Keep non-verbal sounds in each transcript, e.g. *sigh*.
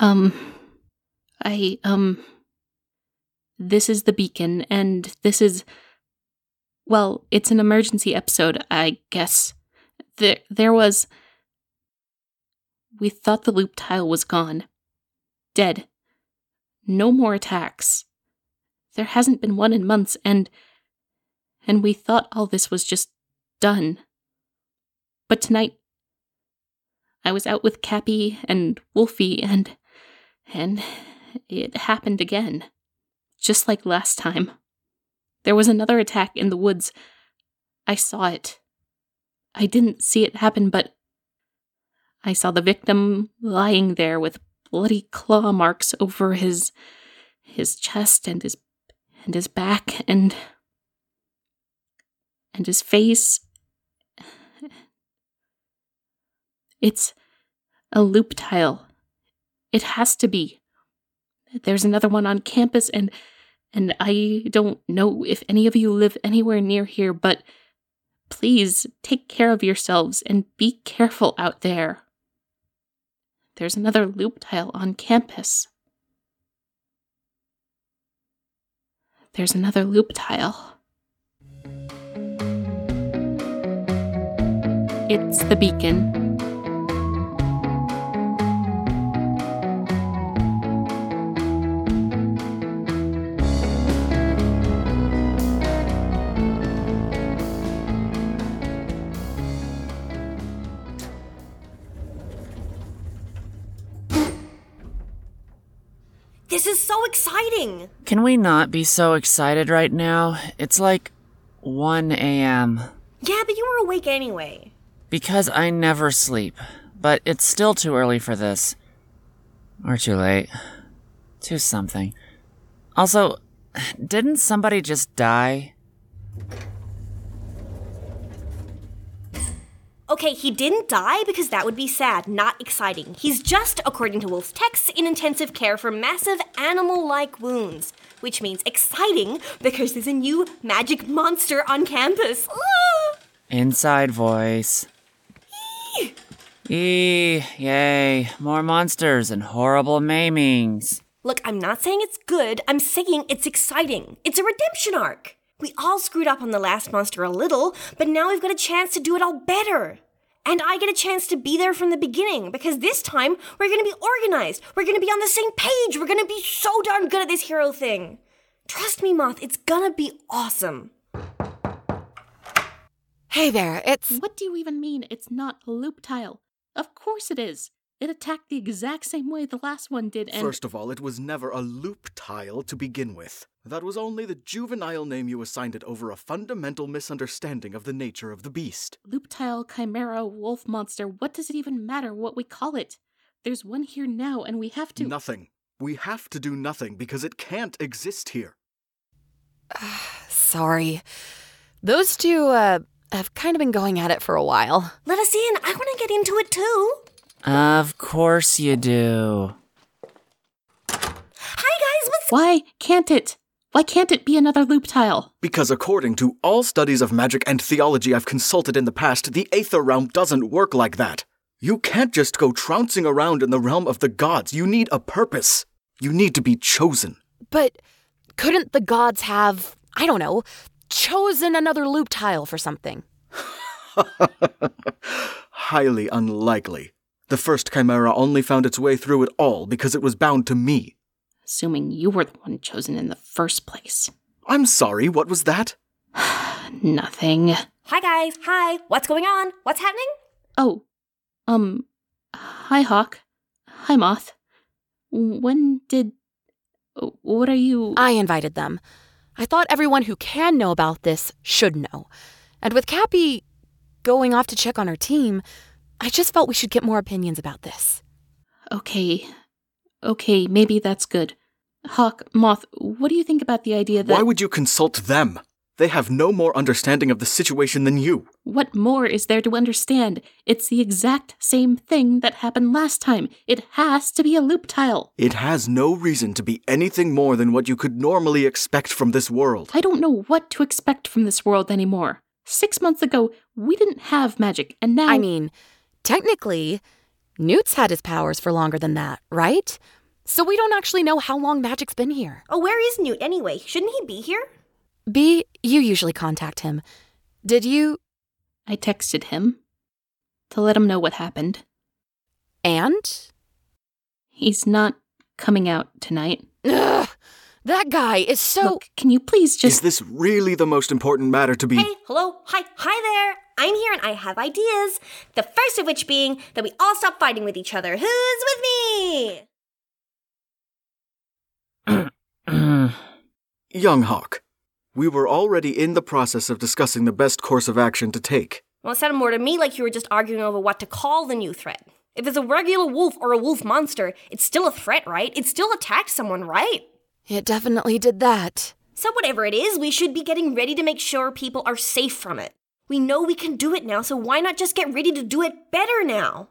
Um, I, um, this is the beacon, and this is, well, it's an emergency episode, I guess. There, there was. We thought the loop tile was gone. Dead. No more attacks. There hasn't been one in months, and. And we thought all this was just done. But tonight, I was out with Cappy and Wolfie, and. And it happened again. Just like last time. There was another attack in the woods. I saw it. I didn't see it happen, but I saw the victim lying there with bloody claw marks over his his chest and his and his back and and his face it's a loop tile it has to be there's another one on campus and and I don't know if any of you live anywhere near here but please take care of yourselves and be careful out there there's another loop tile on campus. There's another loop tile. It's the beacon. This is so exciting! Can we not be so excited right now? It's like 1 a.m. Yeah, but you were awake anyway. Because I never sleep. But it's still too early for this. Or too late. Too something. Also, didn't somebody just die? Okay, he didn't die because that would be sad, not exciting. He's just, according to Wolf's texts, in intensive care for massive animal like wounds. Which means exciting because there's a new magic monster on campus. Ah! Inside voice. Eee, yay, more monsters and horrible maimings. Look, I'm not saying it's good, I'm saying it's exciting. It's a redemption arc. We all screwed up on the last monster a little, but now we've got a chance to do it all better. And I get a chance to be there from the beginning because this time we're gonna be organized. We're gonna be on the same page. We're gonna be so darn good at this hero thing. Trust me, Moth, it's gonna be awesome. Hey there, it's. What do you even mean it's not a loop tile? Of course it is. It attacked the exact same way the last one did, and. First of all, it was never a loop tile to begin with. That was only the juvenile name you assigned it over a fundamental misunderstanding of the nature of the beast. Loop tile, chimera, wolf monster, what does it even matter what we call it? There's one here now, and we have to. Nothing. We have to do nothing because it can't exist here. *sighs* Sorry. Those two, uh, have kind of been going at it for a while. Let us in. I wanna get into it too. Of course you do. Hi, guys, what's. Why can't it? Why can't it be another loop tile? Because according to all studies of magic and theology I've consulted in the past, the Aether realm doesn't work like that. You can't just go trouncing around in the realm of the gods. You need a purpose. You need to be chosen. But couldn't the gods have, I don't know, chosen another loop tile for something? *laughs* Highly unlikely. The first chimera only found its way through it all because it was bound to me. Assuming you were the one chosen in the first place. I'm sorry, what was that? *sighs* Nothing. Hi, guys. Hi. What's going on? What's happening? Oh, um, hi, Hawk. Hi, Moth. When did. What are you. I invited them. I thought everyone who can know about this should know. And with Cappy going off to check on her team, I just felt we should get more opinions about this. Okay. Okay, maybe that's good. Hawk, Moth, what do you think about the idea that. Why would you consult them? They have no more understanding of the situation than you. What more is there to understand? It's the exact same thing that happened last time. It has to be a loop tile. It has no reason to be anything more than what you could normally expect from this world. I don't know what to expect from this world anymore. Six months ago, we didn't have magic, and now. I mean, technically, Newt's had his powers for longer than that, right? So we don't actually know how long magic's been here. Oh, where is Newt anyway? Shouldn't he be here? Bee, you usually contact him. Did you? I texted him to let him know what happened. And? He's not coming out tonight. Ugh, that guy is so. Look, can you please just. Is this really the most important matter to be? Hey, hello, hi, hi there. I'm here and I have ideas. The first of which being that we all stop fighting with each other. Who's with me? *clears throat* Young Hawk, we were already in the process of discussing the best course of action to take. Well, it sounded more to me like you were just arguing over what to call the new threat. If it's a regular wolf or a wolf monster, it's still a threat, right? It still attacked someone, right? It definitely did that. So, whatever it is, we should be getting ready to make sure people are safe from it. We know we can do it now, so why not just get ready to do it better now?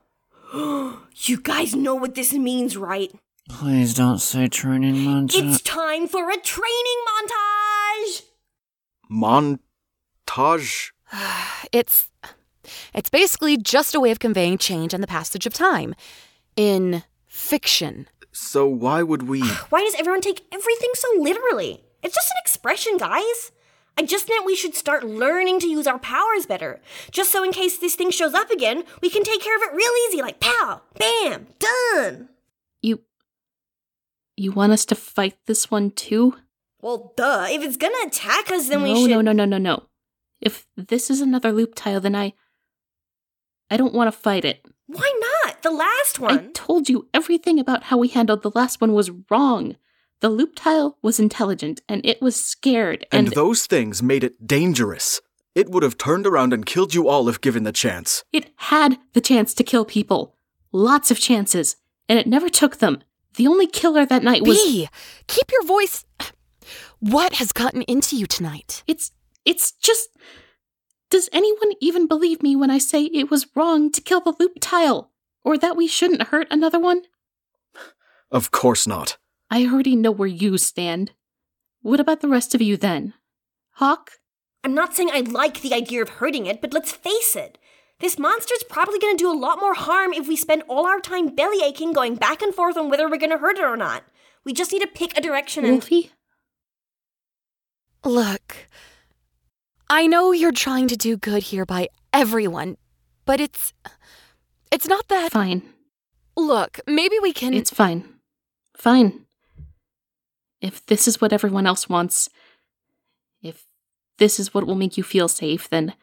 *gasps* you guys know what this means, right? Please don't say training montage. It's time for a training montage! Montage? *sighs* It's. It's basically just a way of conveying change and the passage of time. In fiction. So why would we. *sighs* Why does everyone take everything so literally? It's just an expression, guys. I just meant we should start learning to use our powers better. Just so in case this thing shows up again, we can take care of it real easy, like pow, bam, done. You. You want us to fight this one too? Well, duh. If it's gonna attack us, then no, we should. no, no, no, no, no. If this is another loop tile, then I. I don't want to fight it. Why not? The last one. I told you everything about how we handled the last one was wrong. The loop tile was intelligent and it was scared And and, those things made it dangerous. It would have turned around and killed you all if given the chance. it had the chance to kill people. Lots of chances. And it never took them. The only killer that night was. Bee, keep your voice. *sighs* What has gotten into you tonight? It's. It's just. Does anyone even believe me when I say it was wrong to kill the loop tile? Or that we shouldn't hurt another one? Of course not. I already know where you stand. What about the rest of you then? Hawk? I'm not saying I like the idea of hurting it, but let's face it. This monster's probably gonna do a lot more harm if we spend all our time belly aching going back and forth on whether we're gonna hurt it or not. We just need to pick a direction and. Wolfie? Look, I know you're trying to do good here by everyone, but it's. It's not that. Fine. Look, maybe we can. It's fine. Fine. If this is what everyone else wants, if this is what will make you feel safe, then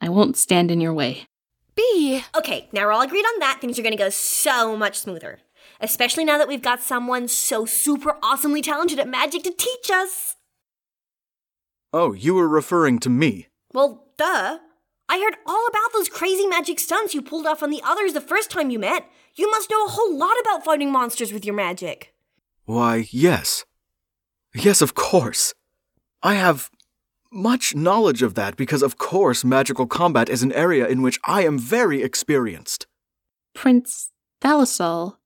I won't stand in your way. Bee. Okay, now we're all agreed on that. Things are gonna go so much smoother. Especially now that we've got someone so super awesomely talented at magic to teach us. Oh, you were referring to me. Well, duh. I heard all about those crazy magic stunts you pulled off on the others the first time you met. You must know a whole lot about fighting monsters with your magic. Why, yes. Yes, of course. I have much knowledge of that because, of course, magical combat is an area in which I am very experienced. Prince Thalassal,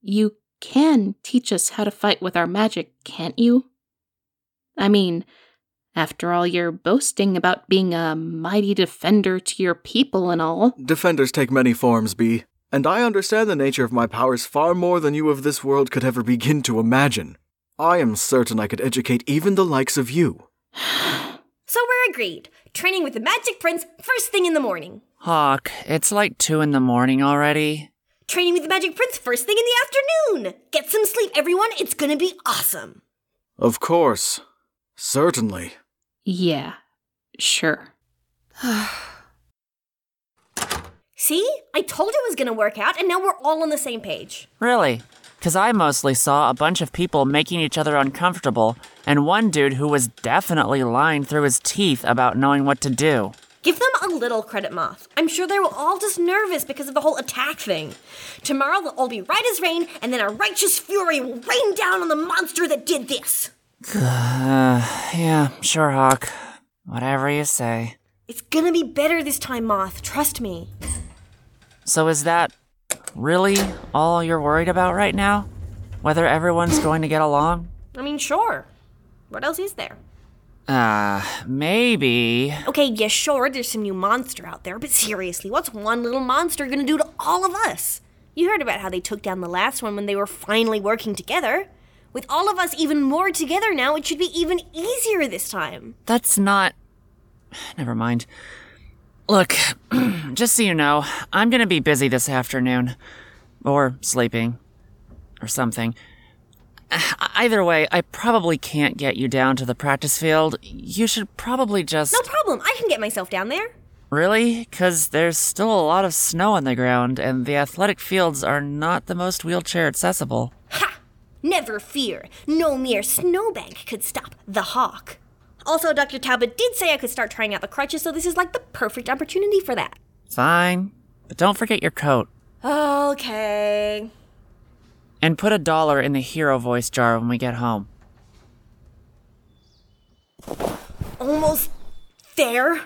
you can teach us how to fight with our magic, can't you? I mean, after all your boasting about being a mighty defender to your people and all. Defenders take many forms, Bee, and I understand the nature of my powers far more than you of this world could ever begin to imagine. I am certain I could educate even the likes of you. *gasps* So we're agreed. Training with the Magic Prince first thing in the morning. Hawk, it's like 2 in the morning already. Training with the Magic Prince first thing in the afternoon. Get some sleep, everyone. It's gonna be awesome. Of course. Certainly. Yeah, sure. *sighs* *sighs* *sighs* See? I told you it was gonna work out, and now we're all on the same page. Really? Because I mostly saw a bunch of people making each other uncomfortable, and one dude who was definitely lying through his teeth about knowing what to do. Give them a little credit, Moth. I'm sure they were all just nervous because of the whole attack thing. Tomorrow they'll all be right as rain, and then a righteous fury will rain down on the monster that did this. Uh, *sighs* yeah, sure, Hawk. Whatever you say. It's gonna be better this time, Moth. Trust me. So is that really all you're worried about right now? Whether everyone's going to get along? I mean, sure. What else is there? Uh, maybe. Okay, yeah, sure, there's some new monster out there, but seriously, what's one little monster gonna do to all of us? You heard about how they took down the last one when they were finally working together. With all of us even more together now, it should be even easier this time. That's not. *sighs* Never mind. Look, *clears throat* just so you know, I'm gonna be busy this afternoon. Or sleeping. Or something. *sighs* Either way, I probably can't get you down to the practice field. You should probably just. No problem, I can get myself down there. Really? Because there's still a lot of snow on the ground, and the athletic fields are not the most wheelchair accessible. Ha! Never fear, no mere snowbank could stop the hawk. Also, Dr. Talbot did say I could start trying out the crutches, so this is like the perfect opportunity for that. Fine. But don't forget your coat. Okay. And put a dollar in the hero voice jar when we get home. Almost there.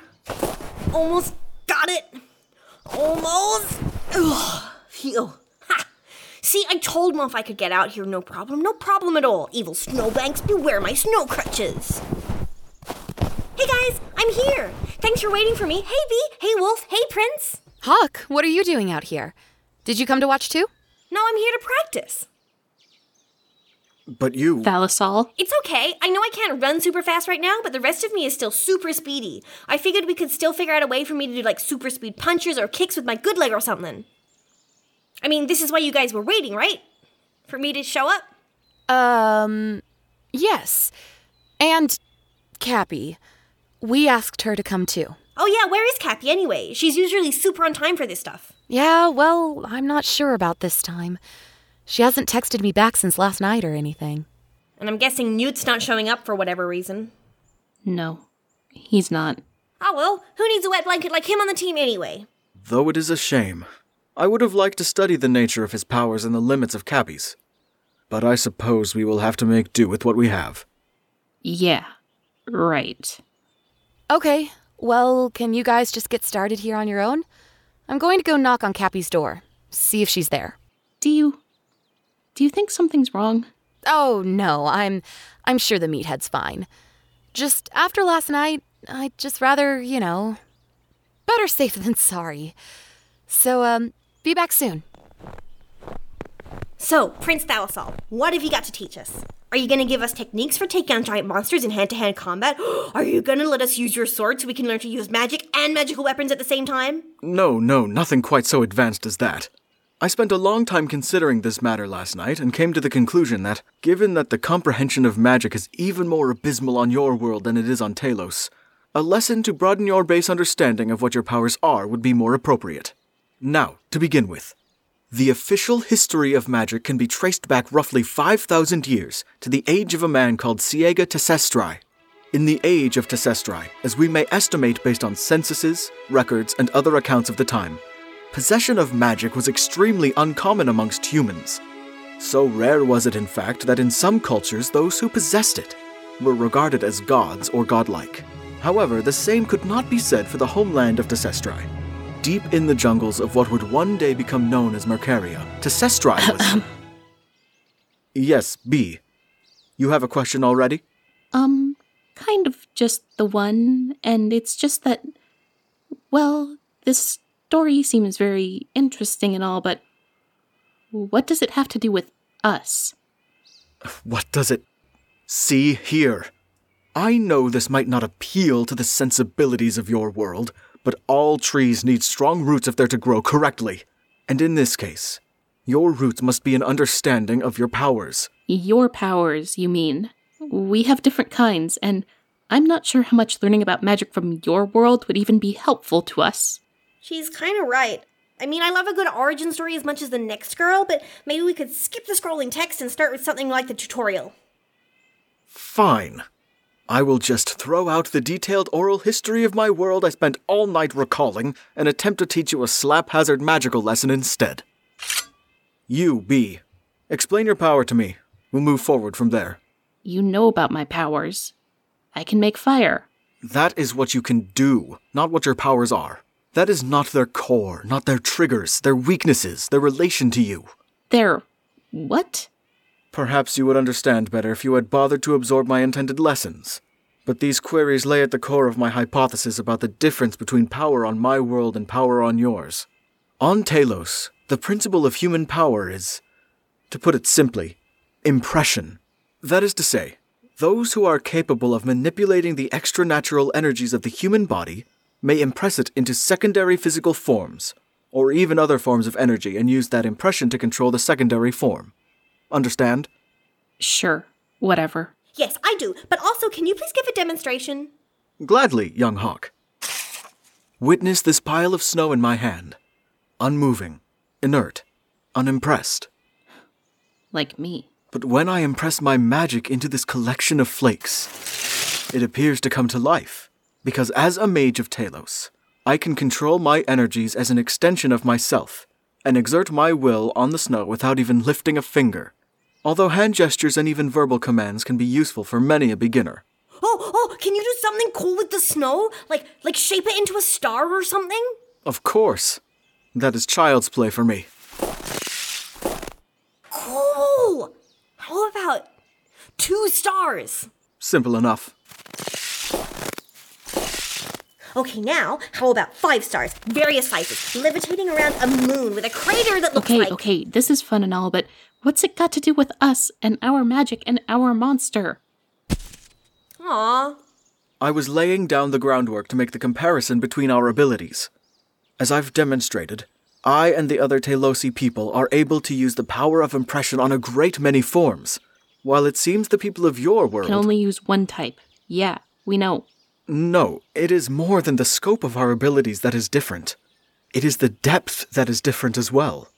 Almost got it. Almost. Ugh. Phew. Ha. See, I told Mom if I could get out here, no problem. No problem at all. Evil snowbanks, beware my snow crutches. Hey guys, I'm here. Thanks for waiting for me. Hey Bee. Hey Wolf. Hey Prince. Huck, what are you doing out here? Did you come to watch too? No, I'm here to practice. But you. Thalassal, It's okay. I know I can't run super fast right now, but the rest of me is still super speedy. I figured we could still figure out a way for me to do like super speed punches or kicks with my good leg or something. I mean, this is why you guys were waiting, right? For me to show up? Um, yes. And Cappy. We asked her to come too. Oh, yeah, where is Cappy anyway? She's usually super on time for this stuff. Yeah, well, I'm not sure about this time. She hasn't texted me back since last night or anything. And I'm guessing Newt's not showing up for whatever reason. no, he's not. Oh well, who needs a wet blanket like him on the team anyway? Though it is a shame. I would have liked to study the nature of his powers and the limits of Cappy's. But I suppose we will have to make do with what we have. Yeah, right. Okay, well, can you guys just get started here on your own? I'm going to go knock on Cappy's door, see if she's there. Do you. Do you think something's wrong? Oh, no, I'm I'm sure the meathead's fine. Just after last night, I'd just rather, you know, better safe *laughs* than sorry. So, um, be back soon. So, Prince Thalassal, what have you got to teach us? Are you gonna give us techniques for taking on giant monsters in hand to hand combat? *gasps* Are you gonna let us use your sword so we can learn to use magic and magical weapons at the same time? No, no, nothing quite so advanced as that. I spent a long time considering this matter last night and came to the conclusion that, given that the comprehension of magic is even more abysmal on your world than it is on Talos, a lesson to broaden your base understanding of what your powers are would be more appropriate. Now, to begin with, the official history of magic can be traced back roughly 5,000 years to the age of a man called Siega Tesestri. In the age of Tesestri, as we may estimate based on censuses, records, and other accounts of the time, possession of magic was extremely uncommon amongst humans. So rare was it, in fact, that in some cultures those who possessed it were regarded as gods or godlike. However, the same could not be said for the homeland of Tesestri. Deep in the jungles of what would one day become known as Mercaria, Tesestri was. *coughs* yes, Bee. You have a question already? Um, kind of just the one, and it's just that. Well, this story seems very interesting and all, but. What does it have to do with us? What does it. See here. I know this might not appeal to the sensibilities of your world, but all trees need strong roots if they're to grow correctly. And in this case, your roots must be an understanding of your powers. Your powers, you mean? We have different kinds, and I'm not sure how much learning about magic from your world would even be helpful to us. She's kinda right. I mean, I love a good origin story as much as the next girl, but maybe we could skip the scrolling text and start with something like the tutorial. Fine. I will just throw out the detailed oral history of my world I spent all night recalling and attempt to teach you a slap hazard magical lesson instead. You, Bee. Explain your power to me. We'll move forward from there. You know about my powers. I can make fire. That is what you can do, not what your powers are. That is not their core, not their triggers, their weaknesses, their relation to you. Their. What? Perhaps you would understand better if you had bothered to absorb my intended lessons. But these queries lay at the core of my hypothesis about the difference between power on my world and power on yours. On Talos, the principle of human power is, to put it simply, impression. That is to say, those who are capable of manipulating the extranatural energies of the human body may impress it into secondary physical forms, or even other forms of energy, and use that impression to control the secondary form. Understand? Sure, whatever. Yes, I do. But also, can you please give a demonstration? Gladly, young hawk. Witness this pile of snow in my hand. Unmoving, inert, unimpressed. Like me. But when I impress my magic into this collection of flakes, it appears to come to life. Because as a mage of Talos, I can control my energies as an extension of myself, and exert my will on the snow without even lifting a finger. Although hand gestures and even verbal commands can be useful for many a beginner. Oh, oh, can you do something cool with the snow? Like like shape it into a star or something? Of course. That is child's play for me. Cool. How about two stars? Simple enough. Okay, now, how about five stars, various sizes, levitating around a moon with a crater that looks Okay, like. okay, okay, this is fun and all, but what's it got to do with us and our magic and our monster? Aw. I was laying down the groundwork to make the comparison between our abilities. As I've demonstrated, I and the other Telosi people are able to use the power of impression on a great many forms, while it seems the people of your world. Can only use one type. Yeah, we know. No, it is more than the scope of our abilities that is different. It is the depth that is different as well.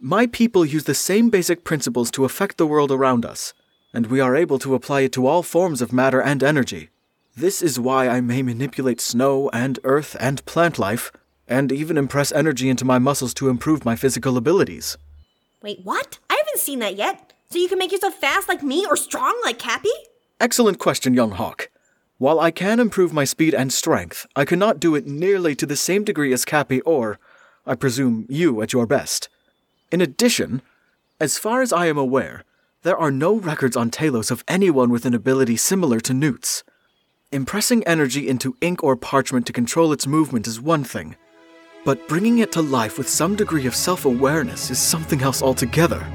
My people use the same basic principles to affect the world around us, and we are able to apply it to all forms of matter and energy. This is why I may manipulate snow and earth and plant life, and even impress energy into my muscles to improve my physical abilities. Wait, what? I haven't seen that yet. So you can make yourself fast like me or strong like Cappy? Excellent question, young hawk. While I can improve my speed and strength, I cannot do it nearly to the same degree as Cappy or, I presume, you at your best. In addition, as far as I am aware, there are no records on Talos of anyone with an ability similar to Newt's. Impressing energy into ink or parchment to control its movement is one thing, but bringing it to life with some degree of self awareness is something else altogether.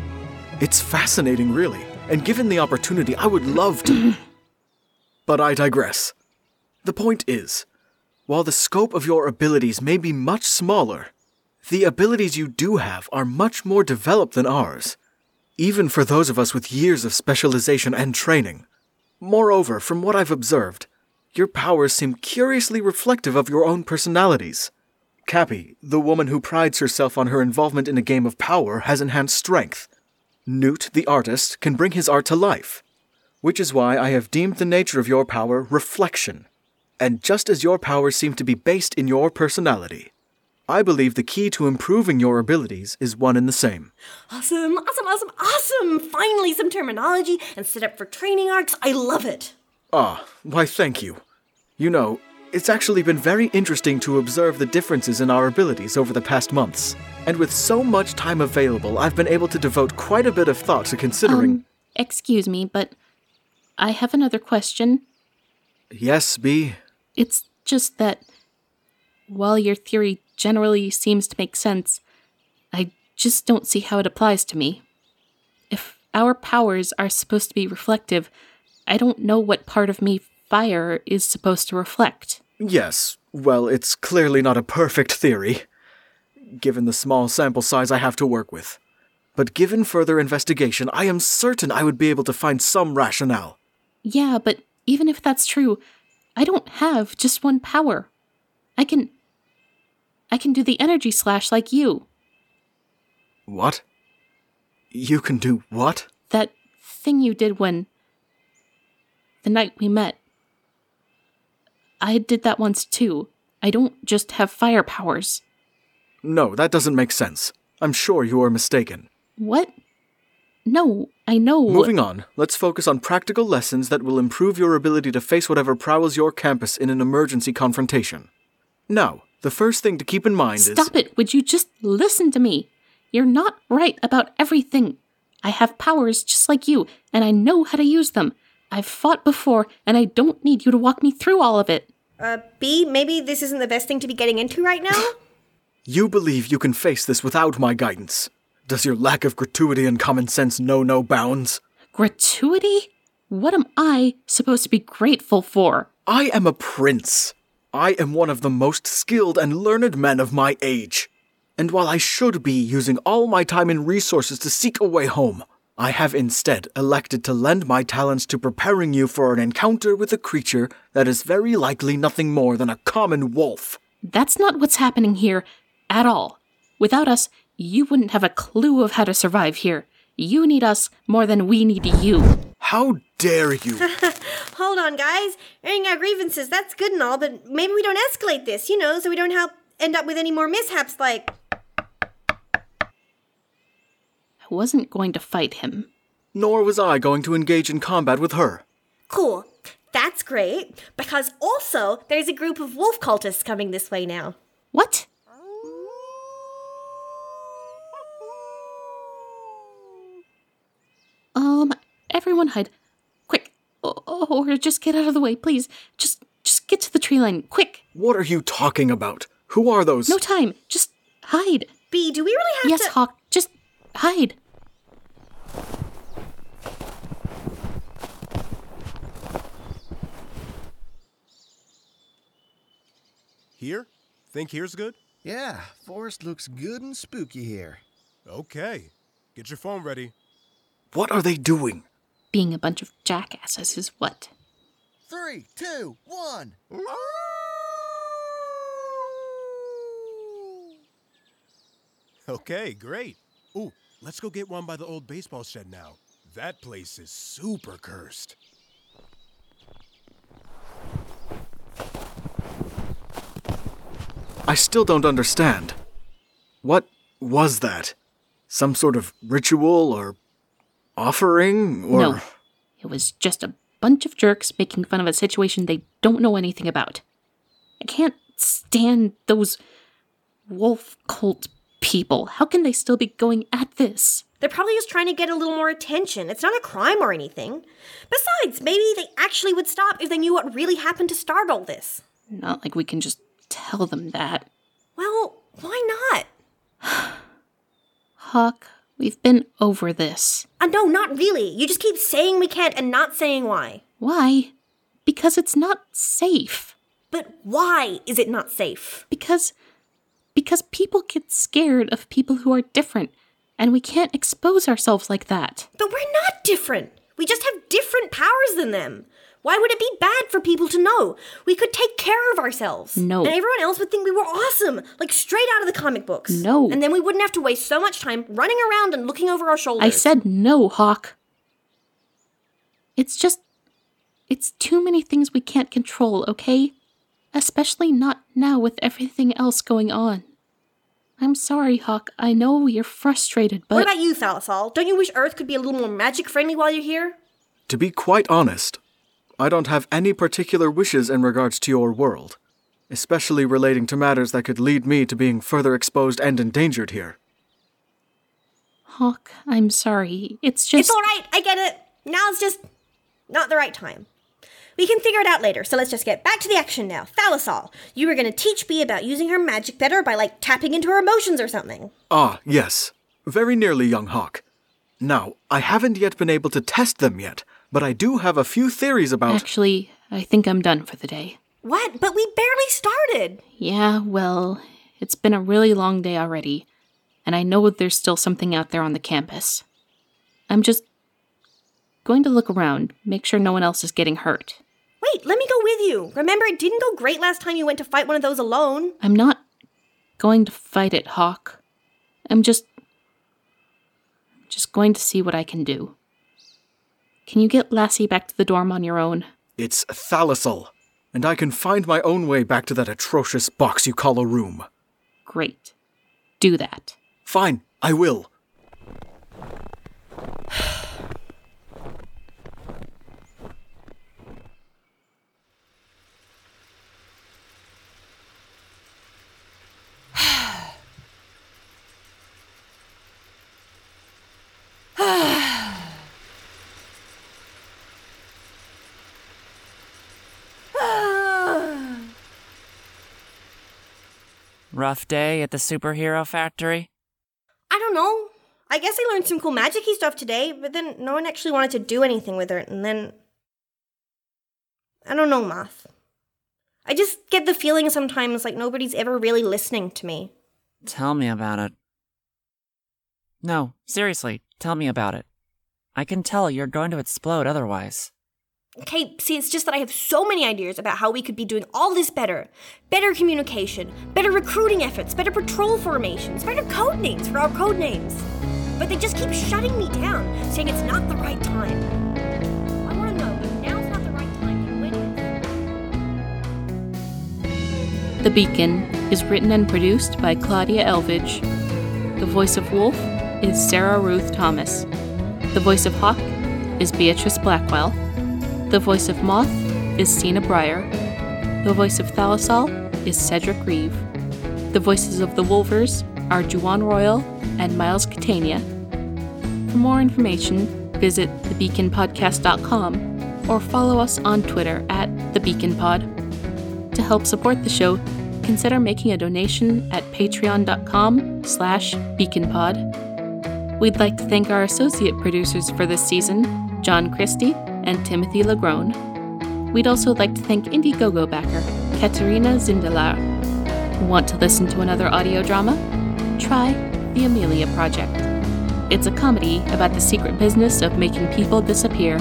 It's fascinating, really, and given the opportunity, I would love to. *clears throat* but I digress. The point is, while the scope of your abilities may be much smaller, the abilities you do have are much more developed than ours, even for those of us with years of specialization and training. Moreover, from what I've observed, your powers seem curiously reflective of your own personalities. Cappy, the woman who prides herself on her involvement in a game of power, has enhanced strength. Newt, the artist, can bring his art to life, which is why I have deemed the nature of your power reflection. And just as your powers seem to be based in your personality, I believe the key to improving your abilities is one and the same. Awesome, awesome, awesome, awesome! Finally, some terminology and set up for training arcs. I love it. Ah, why thank you. You know, it's actually been very interesting to observe the differences in our abilities over the past months. And with so much time available, I've been able to devote quite a bit of thought to considering. Um, excuse me, but I have another question. yes, Bee. It's just that while your theory generally seems to make sense, I just don't see how it applies to me. If our powers are supposed to be reflective, I don't know what part of me fire is supposed to reflect. Yes, well, it's clearly not a perfect theory, given the small sample size I have to work with. But given further investigation, I am certain I would be able to find some rationale. Yeah, but even if that's true, I don't have just one power. I can. I can do the energy slash like you. What? You can do what? That thing you did when. the night we met. I did that once too. I don't just have fire powers. No, that doesn't make sense. I'm sure you are mistaken. What? No, I know. Moving on, let's focus on practical lessons that will improve your ability to face whatever prowls your campus in an emergency confrontation. Now, the first thing to keep in mind is. Stop it! Would you just listen to me? You're not right about everything. I have powers just like you, and I know how to use them. I've fought before, and I don't need you to walk me through all of it. Uh, Bee, maybe this isn't the best thing to be getting into right now? *laughs* You believe you can face this without my guidance. Does your lack of gratuity and common sense know no bounds? Gratuity? What am I supposed to be grateful for? I am a prince. I am one of the most skilled and learned men of my age. And while I should be using all my time and resources to seek a way home, I have instead elected to lend my talents to preparing you for an encounter with a creature that is very likely nothing more than a common wolf. That's not what's happening here at all. Without us, you wouldn't have a clue of how to survive here. You need us more than we need you. How dare you? *laughs* Hold on, guys. Airing our grievances, that's good and all, but maybe we don't escalate this, you know, so we don't help end up with any more mishaps like. I wasn't going to fight him. Nor was I going to engage in combat with her. Cool. That's great, because also there's a group of wolf cultists coming this way now. What? Um, everyone hide. Quick. O- Or just get out of the way, please. Just just get to the tree line, quick. What are you talking about? Who are those? No time. Just hide. Bee, do we really have Yes, to. Yes, Hawk, just hide. Here? Think here's good? Yeah, forest looks good and spooky here. Okay. Get your phone ready. What are they doing? Being a bunch of jackasses is what? Three, two, one. Okay, great. Ooh, let's go get one by the old baseball shed now. That place is super cursed. I still don't understand. What was that? Some sort of ritual or offering or No. It was just a bunch of jerks making fun of a situation they don't know anything about. I can't stand those wolf cult people. How can they still be going at this? They're probably just trying to get a little more attention. It's not a crime or anything. Besides, maybe they actually would stop if they knew what really happened to start all this. Not like we can just tell them that. Well, why not? *sighs* Hawk, we've been over this. Uh, no, not really. You just keep saying we can't and not saying why. Why? Because it's not safe. But why is it not safe? Because because people get scared of people who are different, and we can't expose ourselves like that. But we're not different. We just have different powers than them. Why would it be bad for people to know? We could take care of ourselves. No. And everyone else would think we were awesome, like straight out of the comic books. No. And then we wouldn't have to waste so much time running around and looking over our shoulders. I said no, Hawk. It's just. It's too many things we can't control, okay? Especially not now with everything else going on. I'm sorry, Hawk. I know you're frustrated, but. What about you, Thalassal? Don't you wish Earth could be a little more magic friendly while you're here? To be quite honest, I don't have any particular wishes in regards to your world, especially relating to matters that could lead me to being further exposed and endangered here. Hawk, I'm sorry. It's just. It's all right. I get it. Now's just not the right time. We can figure it out later, so let's just get back to the action now. Thalassal, you were going to teach Bee about using her magic better by, like, tapping into her emotions or something. Ah, yes. Very nearly, young hawk. Now, I haven't yet been able to test them yet, but I do have a few theories about. Actually, I think I'm done for the day. What? But we barely started. Yeah, well, it's been a really long day already, and I know there's still something out there on the campus. I'm just going to look around, make sure no one else is getting hurt. Wait, let me go with you. Remember, it didn't go great last time you went to fight one of those alone. I'm not going to fight it, Hawk. I'm just. just going to see what I can do. Can you get Lassie back to the dorm on your own? It's Thalassal, and I can find my own way back to that atrocious box you call a room. Great. Do that. Fine, I will. Rough day at the superhero factory? I don't know. I guess I learned some cool magic stuff today, but then no one actually wanted to do anything with it, and then. I don't know, Moth. I just get the feeling sometimes like nobody's ever really listening to me. Tell me about it. No, seriously, tell me about it. I can tell you're going to explode otherwise. Okay, see, it's just that I have so many ideas about how we could be doing all this better. Better communication, better recruiting efforts, better patrol formations, better code names for our code names. But they just keep shutting me down, saying it's not the right time. The. The Beacon is written and produced by Claudia Elvidge. The voice of Wolf is Sarah Ruth Thomas. The voice of Hawk is Beatrice Blackwell. The voice of Moth is Stina Bryer. The voice of Thalassal is Cedric Reeve. The voices of the Wolvers are Juwan Royal and Myles Catania. For more information, visit thebeaconpodcast.com or follow us on Twitter at thebeaconpod. To help support the show, consider making a donation at patreon.com slash beaconpod. We'd like to thank our associate producers for this season, John Christie and Timothy Lagrone. We'd also like to thank Indiegogo backer, Katerina Zindelar. Want to listen to another audio drama? Try The Amelia Project. It's a comedy about the secret business of making people disappear,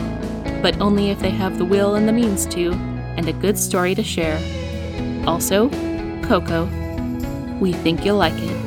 but only if they have the will and the means to, and a good story to share. Also, Coco. We think you'll like it.